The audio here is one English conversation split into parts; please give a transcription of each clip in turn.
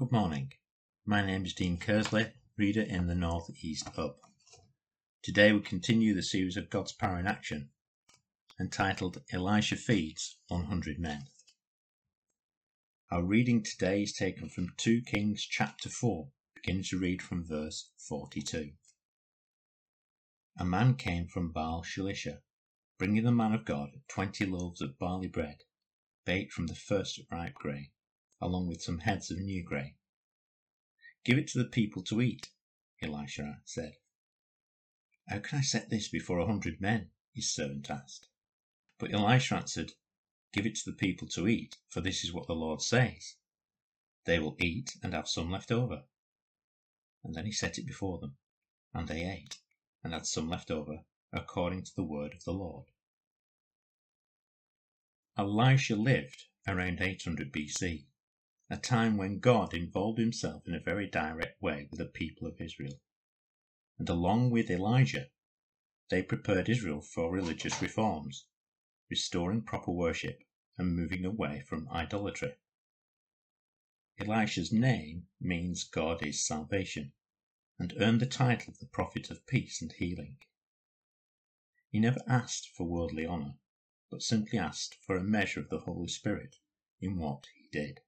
Good morning. My name is Dean Kearsley, reader in the North East Hub. Today we continue the series of God's Power in Action, entitled Elisha Feeds 100 Men. Our reading today is taken from 2 Kings chapter 4, beginning to read from verse 42. A man came from Baal Shalisha, bringing the man of God twenty loaves of barley bread, baked from the first ripe grain along with some heads of new grain. Give it to the people to eat, Elisha said. How can I set this before a hundred men? his servant asked. But Elisha answered, Give it to the people to eat, for this is what the Lord says. They will eat and have some left over. And then he set it before them, and they ate, and had some left over, according to the word of the Lord. Elisha lived around 800 BC a time when God involved himself in a very direct way with the people of Israel. And along with Elijah, they prepared Israel for religious reforms, restoring proper worship and moving away from idolatry. Elisha's name means God is salvation and earned the title of the prophet of peace and healing. He never asked for worldly honour, but simply asked for a measure of the Holy Spirit in what he did.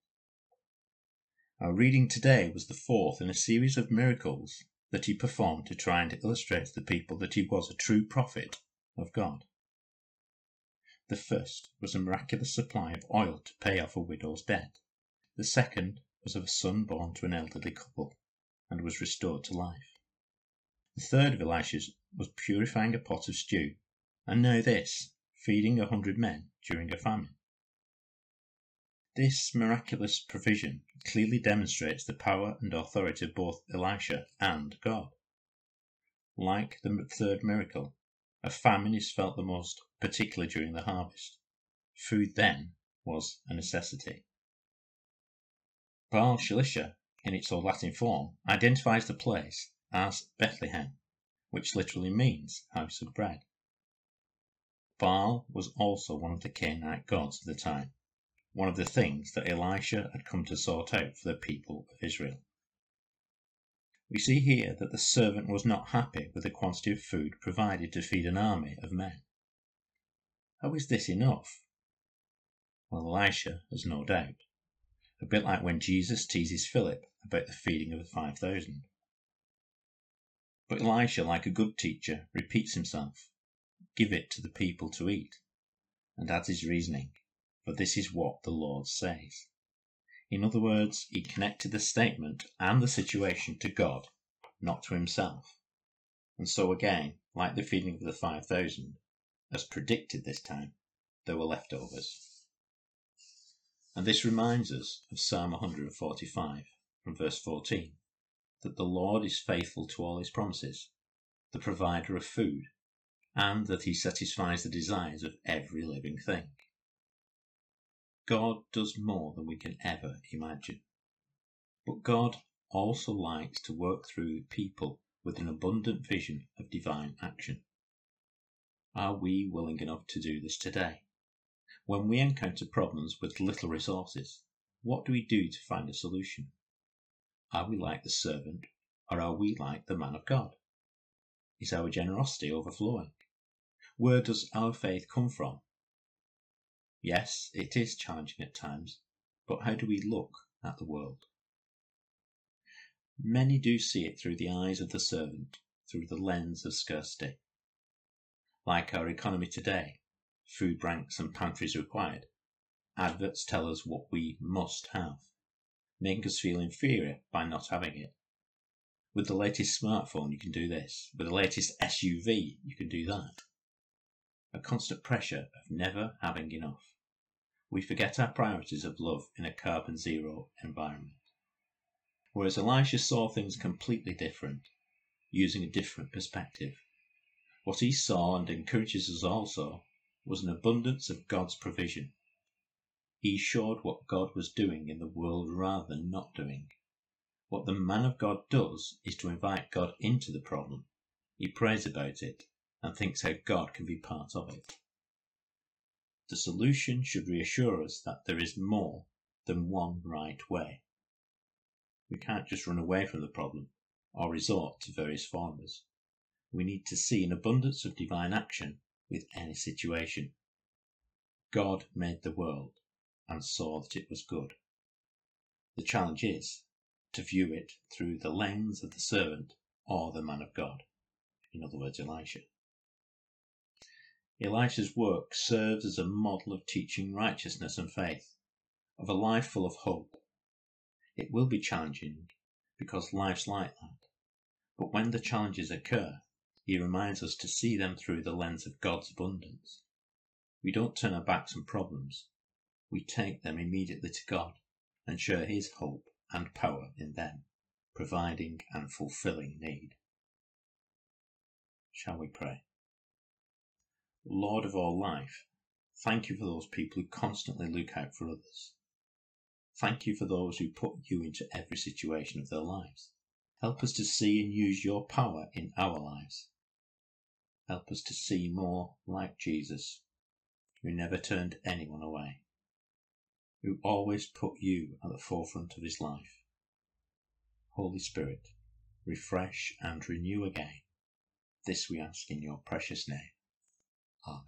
Our reading today was the fourth in a series of miracles that he performed to try and illustrate to the people that he was a true prophet of God. The first was a miraculous supply of oil to pay off a widow's debt. The second was of a son born to an elderly couple and was restored to life. The third of Elisha's was purifying a pot of stew, and now this, feeding a hundred men during a famine. This miraculous provision clearly demonstrates the power and authority of both Elisha and God. Like the third miracle, a famine is felt the most, particularly during the harvest. Food then was a necessity. Baal Shalisha, in its old Latin form, identifies the place as Bethlehem, which literally means house of bread. Baal was also one of the Canaanite gods of the time one of the things that Elisha had come to sort out for the people of Israel. We see here that the servant was not happy with the quantity of food provided to feed an army of men. How is this enough? Well, Elisha has no doubt. A bit like when Jesus teases Philip about the feeding of the 5,000. But Elisha, like a good teacher, repeats himself give it to the people to eat, and adds his reasoning for this is what the Lord says. In other words, he connected the statement and the situation to God, not to himself. And so again, like the feeding of the 5,000, as predicted this time, there were leftovers. And this reminds us of Psalm 145 from verse 14 that the Lord is faithful to all his promises, the provider of food, and that he satisfies the desires of every living thing. God does more than we can ever imagine. But God also likes to work through people with an abundant vision of divine action. Are we willing enough to do this today? When we encounter problems with little resources, what do we do to find a solution? Are we like the servant or are we like the man of God? Is our generosity overflowing? Where does our faith come from Yes, it is challenging at times, but how do we look at the world? Many do see it through the eyes of the servant, through the lens of scarcity. Like our economy today, food banks and pantries required, adverts tell us what we must have, making us feel inferior by not having it. With the latest smartphone, you can do this. With the latest SUV, you can do that. A constant pressure of never having enough we forget our priorities of love in a carbon zero environment. Whereas Elisha saw things completely different, using a different perspective. What he saw and encourages us also was an abundance of God's provision. He showed what God was doing in the world rather than not doing. What the man of God does is to invite God into the problem. He prays about it and thinks how God can be part of it. The solution should reassure us that there is more than one right way. We can't just run away from the problem or resort to various formulas. We need to see an abundance of divine action with any situation. God made the world and saw that it was good. The challenge is to view it through the lens of the servant or the man of God, in other words, Elisha. Elisha's work serves as a model of teaching righteousness and faith, of a life full of hope. It will be challenging because life's like that. But when the challenges occur, he reminds us to see them through the lens of God's abundance. We don't turn our backs on problems, we take them immediately to God and share His hope and power in them, providing and fulfilling need. Shall we pray? Lord of all life, thank you for those people who constantly look out for others. Thank you for those who put you into every situation of their lives. Help us to see and use your power in our lives. Help us to see more like Jesus, who never turned anyone away, who always put you at the forefront of his life. Holy Spirit, refresh and renew again. This we ask in your precious name.